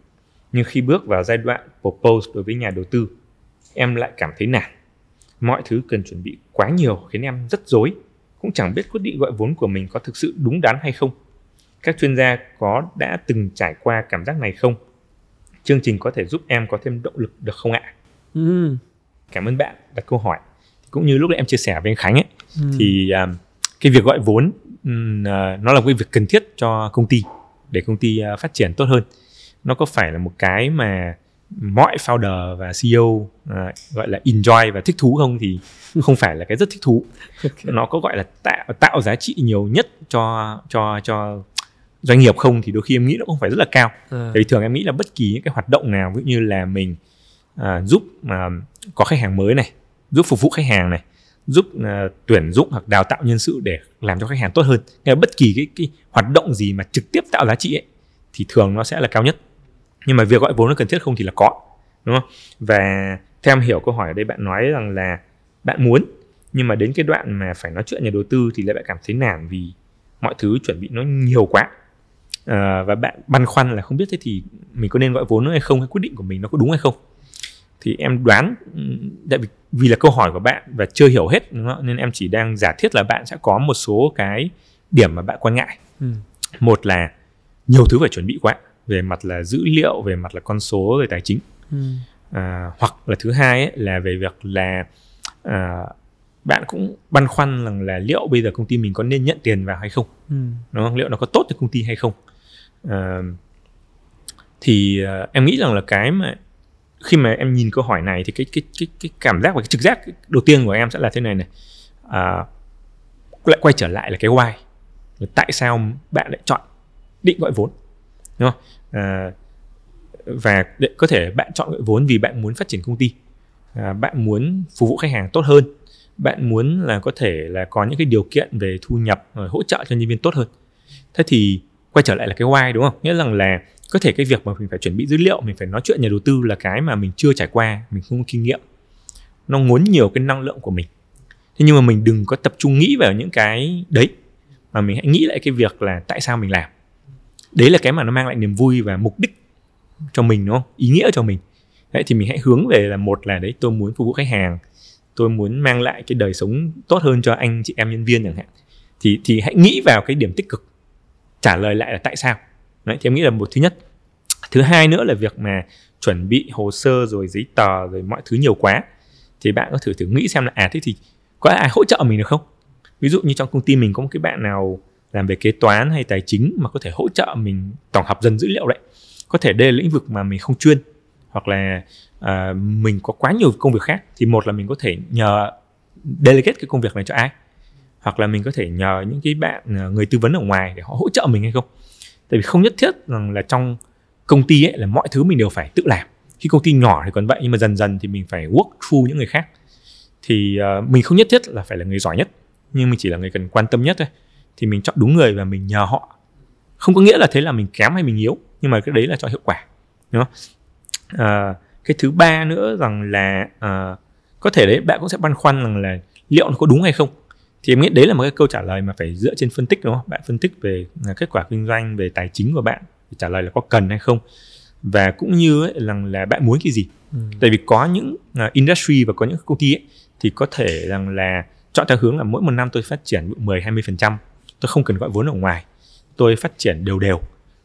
nhưng khi bước vào giai đoạn propose đối với nhà đầu tư, em lại cảm thấy nản. Mọi thứ cần chuẩn bị quá nhiều khiến em rất dối cũng chẳng biết quyết định gọi vốn của mình có thực sự đúng đắn hay không. Các chuyên gia có đã từng trải qua cảm giác này không? Chương trình có thể giúp em có thêm động lực được không ạ? Ừ. cảm ơn bạn đặt câu hỏi. Cũng như lúc em chia sẻ với anh Khánh ấy ừ. thì um, cái việc gọi vốn um, nó là cái việc cần thiết cho công ty để công ty uh, phát triển tốt hơn. Nó có phải là một cái mà mọi founder và CEO uh, gọi là enjoy và thích thú không thì không phải là cái rất thích thú. Nó có gọi là tạo tạo giá trị nhiều nhất cho cho cho doanh nghiệp không thì đôi khi em nghĩ nó cũng phải rất là cao. À. vì thường em nghĩ là bất kỳ những cái hoạt động nào ví dụ như là mình à, giúp mà có khách hàng mới này giúp phục vụ khách hàng này giúp uh, tuyển dụng hoặc đào tạo nhân sự để làm cho khách hàng tốt hơn Nghe bất kỳ cái, cái hoạt động gì mà trực tiếp tạo giá trị ấy thì thường nó sẽ là cao nhất. Nhưng mà việc gọi vốn nó cần thiết không thì là có đúng không? Và theo em hiểu câu hỏi ở đây bạn nói rằng là bạn muốn nhưng mà đến cái đoạn mà phải nói chuyện nhà đầu tư thì lại bạn cảm thấy nản vì mọi thứ chuẩn bị nó nhiều quá à, và bạn băn khoăn là không biết thế thì mình có nên gọi vốn nữa hay không hay quyết định của mình nó có đúng hay không? Thì em đoán tại vì, vì là câu hỏi của bạn và chưa hiểu hết nên em chỉ đang giả thiết là bạn sẽ có một số cái điểm mà bạn quan ngại. Ừ. một là nhiều thứ phải chuẩn bị quá về mặt là dữ liệu về mặt là con số về tài chính. Ừ. à, hoặc là thứ hai ấy, là về việc là à, bạn cũng băn khoăn rằng là liệu bây giờ công ty mình có nên nhận tiền vào hay không? Ừ. đúng không? Liệu nó có tốt cho công ty hay không uh, thì uh, em nghĩ rằng là cái mà khi mà em nhìn câu hỏi này thì cái cái cái cái cảm giác và cái trực giác đầu tiên của em sẽ là thế này này. À, lại quay trở lại là cái why tại sao bạn lại chọn định gọi vốn đúng không? À, và để có thể bạn chọn gọi vốn vì bạn muốn phát triển công ty. À, bạn muốn phục vụ khách hàng tốt hơn. Bạn muốn là có thể là có những cái điều kiện về thu nhập rồi hỗ trợ cho nhân viên tốt hơn. Thế thì quay trở lại là cái why, đúng không? Nghĩa rằng là có thể cái việc mà mình phải chuẩn bị dữ liệu, mình phải nói chuyện nhà đầu tư là cái mà mình chưa trải qua, mình không có kinh nghiệm. Nó ngốn nhiều cái năng lượng của mình. Thế nhưng mà mình đừng có tập trung nghĩ vào những cái đấy, mà mình hãy nghĩ lại cái việc là tại sao mình làm. Đấy là cái mà nó mang lại niềm vui và mục đích cho mình, đúng không? Ý nghĩa cho mình. Đấy, thì mình hãy hướng về là một là đấy, tôi muốn phục vụ khách hàng, tôi muốn mang lại cái đời sống tốt hơn cho anh chị em nhân viên chẳng hạn. Thì thì hãy nghĩ vào cái điểm tích cực trả lời lại là tại sao. Đấy thì em nghĩ là một thứ nhất. Thứ hai nữa là việc mà chuẩn bị hồ sơ rồi giấy tờ rồi mọi thứ nhiều quá. Thì bạn có thử thử nghĩ xem là à thế thì có ai hỗ trợ mình được không? Ví dụ như trong công ty mình có một cái bạn nào làm về kế toán hay tài chính mà có thể hỗ trợ mình tổng hợp dần dữ liệu đấy. Có thể đây là lĩnh vực mà mình không chuyên hoặc là uh, mình có quá nhiều công việc khác. Thì một là mình có thể nhờ delegate cái công việc này cho ai hoặc là mình có thể nhờ những cái bạn ờ, người tư vấn ở ngoài để họ hỗ trợ mình hay không. Tại vì không nhất thiết rằng là trong công ty ấy là mọi thứ mình đều phải tự làm. Khi công ty nhỏ thì còn vậy nhưng mà dần dần thì mình phải work through những người khác. Thì uh, mình không nhất thiết là phải là người giỏi nhất nhưng mình chỉ là người cần quan tâm nhất thôi. Thì mình chọn đúng người và mình nhờ họ. Không có nghĩa là thế là mình kém hay mình yếu nhưng mà cái đấy là cho hiệu quả đúng không? Uh, cái thứ ba nữa rằng là uh, có thể đấy bạn cũng sẽ băn khoăn rằng là liệu nó có đúng hay không? Thì em nghĩ đấy là một cái câu trả lời mà phải dựa trên phân tích đúng không? Bạn phân tích về à, kết quả kinh doanh về tài chính của bạn để trả lời là có cần hay không? Và cũng như ấy, rằng là bạn muốn cái gì? Ừ. tại vì có những uh, industry và có những công ty ấy, thì có thể rằng là chọn theo hướng là mỗi một năm tôi phát triển 10 20 phần trăm. Tôi không cần gọi vốn ở ngoài. Tôi phát triển đều đều.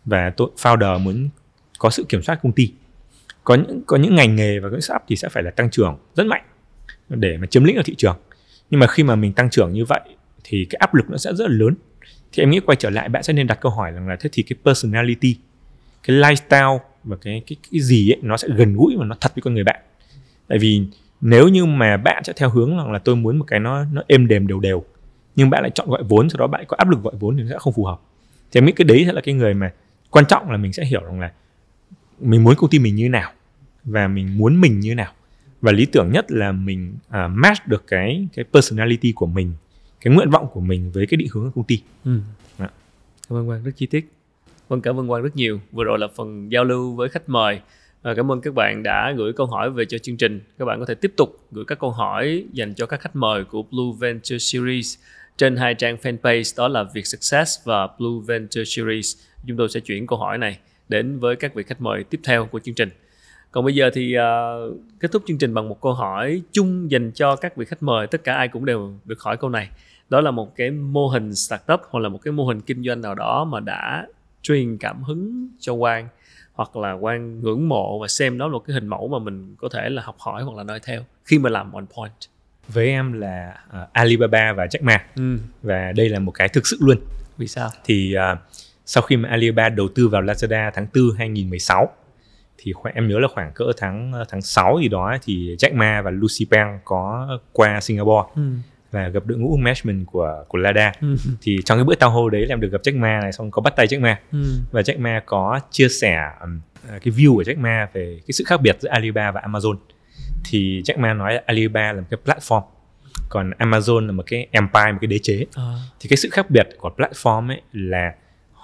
Và tôi founder muốn có sự kiểm soát công ty. Có những có những ngành nghề và các startup thì sẽ phải là tăng trưởng rất mạnh để mà chiếm lĩnh ở thị trường nhưng mà khi mà mình tăng trưởng như vậy thì cái áp lực nó sẽ rất là lớn. Thì em nghĩ quay trở lại bạn sẽ nên đặt câu hỏi rằng là thế thì cái personality, cái lifestyle và cái cái cái gì ấy, nó sẽ gần gũi và nó thật với con người bạn. Tại vì nếu như mà bạn sẽ theo hướng rằng là tôi muốn một cái nó nó êm đềm đều đều, nhưng bạn lại chọn gọi vốn, sau đó bạn có áp lực gọi vốn thì nó sẽ không phù hợp. Thì em nghĩ cái đấy sẽ là cái người mà quan trọng là mình sẽ hiểu rằng là mình muốn công ty mình như nào và mình muốn mình như nào và lý tưởng nhất là mình uh, match được cái cái personality của mình cái nguyện vọng của mình với cái định hướng của công ty. Ừ. Đó. cảm ơn quang rất chi tiết. Vâng cảm ơn quang rất nhiều. Vừa rồi là phần giao lưu với khách mời. À, cảm ơn các bạn đã gửi câu hỏi về cho chương trình. Các bạn có thể tiếp tục gửi các câu hỏi dành cho các khách mời của Blue Venture Series trên hai trang fanpage đó là Việt Success và Blue Venture Series. Chúng tôi sẽ chuyển câu hỏi này đến với các vị khách mời tiếp theo của chương trình còn bây giờ thì uh, kết thúc chương trình bằng một câu hỏi chung dành cho các vị khách mời. Tất cả ai cũng đều được hỏi câu này. Đó là một cái mô hình startup hoặc là một cái mô hình kinh doanh nào đó mà đã truyền cảm hứng cho Quang hoặc là Quang ngưỡng mộ và xem đó là một cái hình mẫu mà mình có thể là học hỏi hoặc là noi theo khi mà làm on point. Với em là uh, Alibaba và Jack Ma. Ừ. và đây là một cái thực sự luôn. Vì sao? Thì uh, sau khi mà Alibaba đầu tư vào Lazada tháng 4 2016 thì em nhớ là khoảng cỡ tháng tháng 6 gì đó thì Jack Ma và Lucy Peng có qua Singapore ừ. và gặp đội ngũ management của của Lada ừ. thì trong cái bữa tao hô đấy em được gặp Jack Ma này xong có bắt tay Jack Ma ừ. và Jack Ma có chia sẻ um, cái view của Jack Ma về cái sự khác biệt giữa Alibaba và Amazon thì Jack Ma nói Alibaba là một cái platform còn Amazon là một cái empire một cái đế chế à. thì cái sự khác biệt của platform ấy là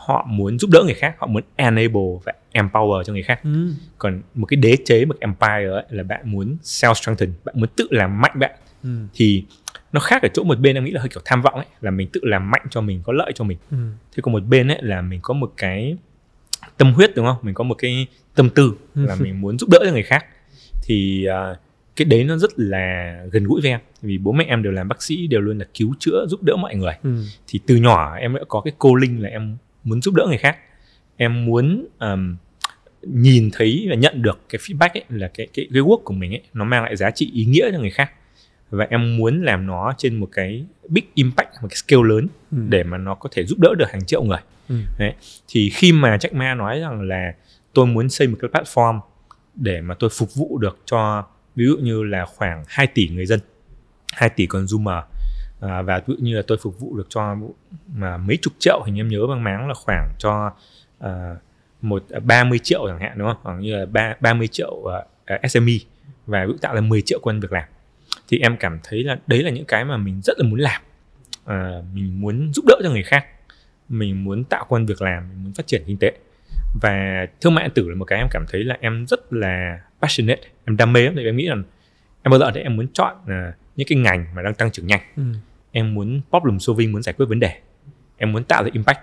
họ muốn giúp đỡ người khác họ muốn enable và empower cho người khác ừ. còn một cái đế chế một empire ấy, là bạn muốn self strengthen bạn muốn tự làm mạnh bạn ừ. thì nó khác ở chỗ một bên em nghĩ là hơi kiểu tham vọng ấy là mình tự làm mạnh cho mình có lợi cho mình ừ. thế còn một bên ấy là mình có một cái tâm huyết đúng không mình có một cái tâm tư ừ. là mình muốn giúp đỡ cho người khác thì uh, cái đấy nó rất là gần gũi với em vì bố mẹ em đều làm bác sĩ đều luôn là cứu chữa giúp đỡ mọi người ừ. thì từ nhỏ em đã có cái cô linh là em muốn giúp đỡ người khác em muốn um, nhìn thấy và nhận được cái feedback ấy là cái cái cái work của mình ấy nó mang lại giá trị ý nghĩa cho người khác và em muốn làm nó trên một cái big impact một cái scale lớn ừ. để mà nó có thể giúp đỡ được hàng triệu người ừ. Đấy. thì khi mà Jack Ma nói rằng là tôi muốn xây một cái platform để mà tôi phục vụ được cho ví dụ như là khoảng 2 tỷ người dân 2 tỷ consumer à, và ví dụ như là tôi phục vụ được cho mà mấy chục triệu hình như em nhớ bằng máng là khoảng cho à, một à, 30 triệu chẳng hạn đúng không? Khoảng như là ba 30 triệu uh, à, à SME và ví dụ tạo ra 10 triệu quân việc làm. Thì em cảm thấy là đấy là những cái mà mình rất là muốn làm. À, mình muốn giúp đỡ cho người khác. Mình muốn tạo quân việc làm mình muốn phát triển kinh tế. Và thương mại điện tử là một cái em cảm thấy là em rất là passionate em đam mê lắm. Thì em nghĩ là em bao giờ thì em muốn chọn uh, những cái ngành mà đang tăng trưởng nhanh. Ừ em muốn problem solving muốn giải quyết vấn đề. Em muốn tạo ra impact.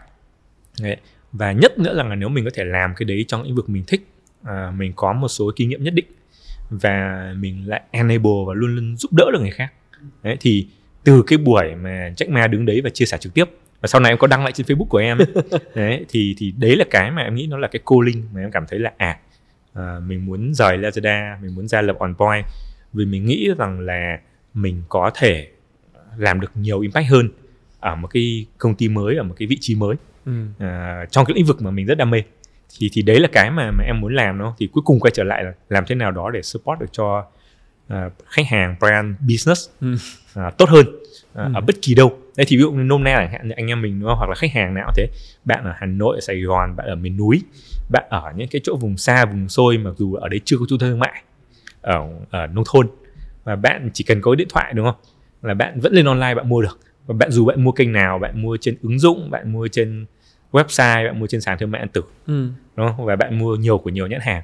Đấy. và nhất nữa là nếu mình có thể làm cái đấy trong lĩnh vực mình thích à, mình có một số kinh nghiệm nhất định và mình lại enable và luôn luôn giúp đỡ được người khác. Đấy thì từ cái buổi mà Jack Ma đứng đấy và chia sẻ trực tiếp và sau này em có đăng lại trên Facebook của em đấy thì thì đấy là cái mà em nghĩ nó là cái calling mà em cảm thấy là à, à mình muốn rời Lazada mình muốn ra lập on point vì mình nghĩ rằng là mình có thể làm được nhiều impact hơn ở một cái công ty mới ở một cái vị trí mới ừ. à, trong cái lĩnh vực mà mình rất đam mê thì thì đấy là cái mà mà em muốn làm đó thì cuối cùng quay trở lại là làm thế nào đó để support được cho uh, khách hàng brand business ừ. uh, tốt hơn uh, ừ. ở bất kỳ đâu đây thì ví dụ như nôm na là anh em mình đúng không? hoặc là khách hàng nào thế bạn ở hà nội ở sài gòn bạn ở miền núi bạn ở những cái chỗ vùng xa vùng xôi mặc dù ở đấy chưa có trung tâm thương mại ở, ở nông thôn và bạn chỉ cần có điện thoại đúng không là bạn vẫn lên online bạn mua được và bạn dù bạn mua kênh nào bạn mua trên ứng dụng bạn mua trên website bạn mua trên sàn thương mại điện tử ừ. đúng không và bạn mua nhiều của nhiều nhãn hàng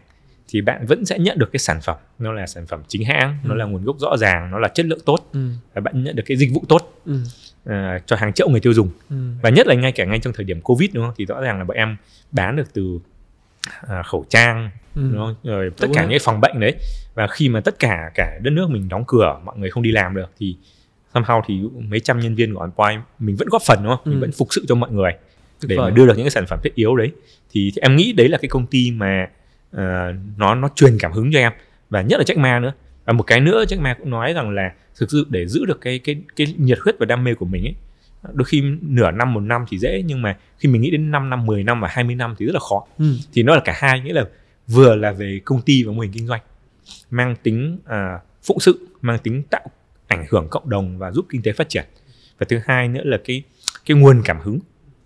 thì bạn vẫn sẽ nhận được cái sản phẩm nó là sản phẩm chính hãng ừ. nó là nguồn gốc rõ ràng nó là chất lượng tốt ừ. và bạn nhận được cái dịch vụ tốt ừ. uh, cho hàng triệu người tiêu dùng ừ. và nhất là ngay cả ngay trong thời điểm covid đúng không thì rõ ràng là bọn em bán được từ uh, khẩu trang ừ. đúng không? rồi tất đúng cả rồi. những phòng bệnh đấy và khi mà tất cả cả đất nước mình đóng cửa mọi người không đi làm được thì somehow thì mấy trăm nhân viên của OnPoint mình vẫn góp phần đúng không? Ừ. Mình vẫn phục sự cho mọi người để mà đưa được những cái sản phẩm thiết yếu đấy thì, thì em nghĩ đấy là cái công ty mà uh, nó nó truyền cảm hứng cho em và nhất là Jack Ma nữa và một cái nữa Jack Ma cũng nói rằng là thực sự để giữ được cái cái cái nhiệt huyết và đam mê của mình ấy đôi khi nửa năm một năm thì dễ nhưng mà khi mình nghĩ đến 5 năm 10 năm và 20 năm thì rất là khó ừ. thì nó là cả hai nghĩa là vừa là về công ty và mô hình kinh doanh mang tính uh, phụng sự mang tính tạo ảnh hưởng cộng đồng và giúp kinh tế phát triển và thứ hai nữa là cái cái nguồn cảm hứng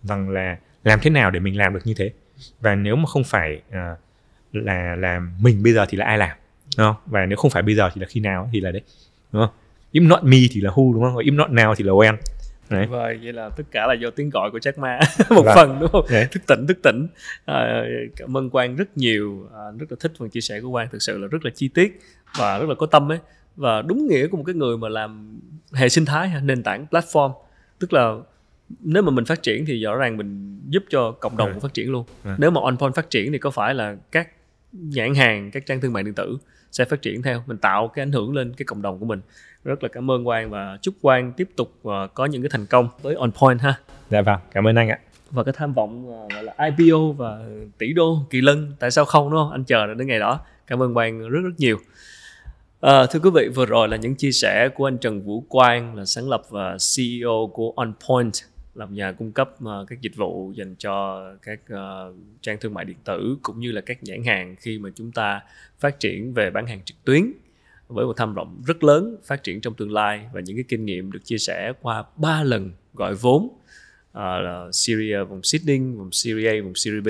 rằng là làm thế nào để mình làm được như thế và nếu mà không phải uh, là làm mình bây giờ thì là ai làm đúng không và nếu không phải bây giờ thì là khi nào thì là đấy đúng không if not me thì là who đúng không và if not now thì là when Đấy. Vâng, vậy là tất cả là do tiếng gọi của Jack Ma một vâng. phần đúng không? Đấy. Thức tỉnh, thức tỉnh. À, cảm ơn Quang rất nhiều, à, rất là thích phần chia sẻ của Quang, thực sự là rất là chi tiết và rất là có tâm ấy và đúng nghĩa của một cái người mà làm hệ sinh thái nền tảng platform. Tức là nếu mà mình phát triển thì rõ ràng mình giúp cho cộng đồng ừ. phát triển luôn. Ừ. nếu mà on point phát triển thì có phải là các nhãn hàng các trang thương mại điện tử sẽ phát triển theo? Mình tạo cái ảnh hưởng lên cái cộng đồng của mình. Rất là cảm ơn quang và chúc quang tiếp tục uh, có những cái thành công với on point ha. Dạ vâng cảm ơn anh ạ. Và cái tham vọng uh, gọi là IPO và tỷ đô kỳ lân tại sao không đúng không? Anh chờ đến ngày đó. Cảm ơn quang rất rất nhiều À, thưa quý vị, vừa rồi là những chia sẻ của anh Trần Vũ Quang là sáng lập và CEO của OnPoint làm nhà cung cấp uh, các dịch vụ dành cho các uh, trang thương mại điện tử cũng như là các nhãn hàng khi mà chúng ta phát triển về bán hàng trực tuyến với một tham vọng rất lớn phát triển trong tương lai. Và những cái kinh nghiệm được chia sẻ qua ba lần gọi vốn uh, là Syria vùng Sydney, vùng Series vùng Series B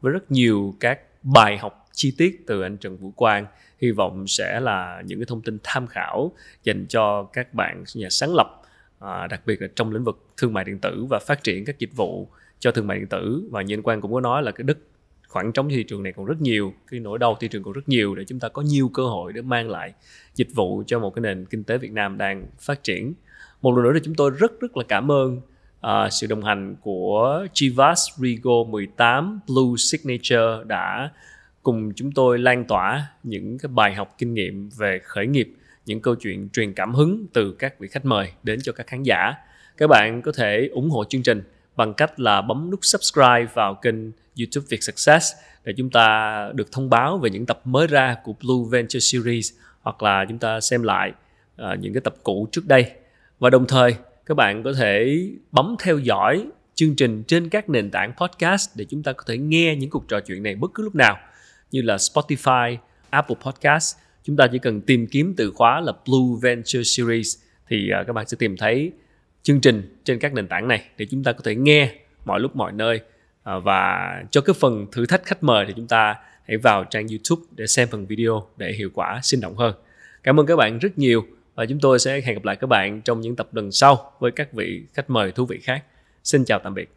với rất nhiều các bài học chi tiết từ anh Trần Vũ Quang hy vọng sẽ là những cái thông tin tham khảo dành cho các bạn nhà sáng lập à, đặc biệt là trong lĩnh vực thương mại điện tử và phát triển các dịch vụ cho thương mại điện tử. Và như anh Quang cũng có nói là cái đất khoảng trống thị trường này còn rất nhiều cái nỗi đau thị trường còn rất nhiều để chúng ta có nhiều cơ hội để mang lại dịch vụ cho một cái nền kinh tế Việt Nam đang phát triển. Một lần nữa thì chúng tôi rất rất là cảm ơn uh, sự đồng hành của Chivas Rigo 18 Blue Signature đã cùng chúng tôi lan tỏa những cái bài học kinh nghiệm về khởi nghiệp những câu chuyện truyền cảm hứng từ các vị khách mời đến cho các khán giả. Các bạn có thể ủng hộ chương trình bằng cách là bấm nút subscribe vào kênh YouTube Việt Success để chúng ta được thông báo về những tập mới ra của Blue Venture Series hoặc là chúng ta xem lại uh, những cái tập cũ trước đây. Và đồng thời các bạn có thể bấm theo dõi chương trình trên các nền tảng podcast để chúng ta có thể nghe những cuộc trò chuyện này bất cứ lúc nào như là Spotify, Apple Podcast. Chúng ta chỉ cần tìm kiếm từ khóa là Blue Venture Series thì à, các bạn sẽ tìm thấy chương trình trên các nền tảng này để chúng ta có thể nghe mọi lúc mọi nơi à, và cho cái phần thử thách khách mời thì chúng ta hãy vào trang YouTube để xem phần video để hiệu quả sinh động hơn. Cảm ơn các bạn rất nhiều và chúng tôi sẽ hẹn gặp lại các bạn trong những tập lần sau với các vị khách mời thú vị khác. Xin chào tạm biệt.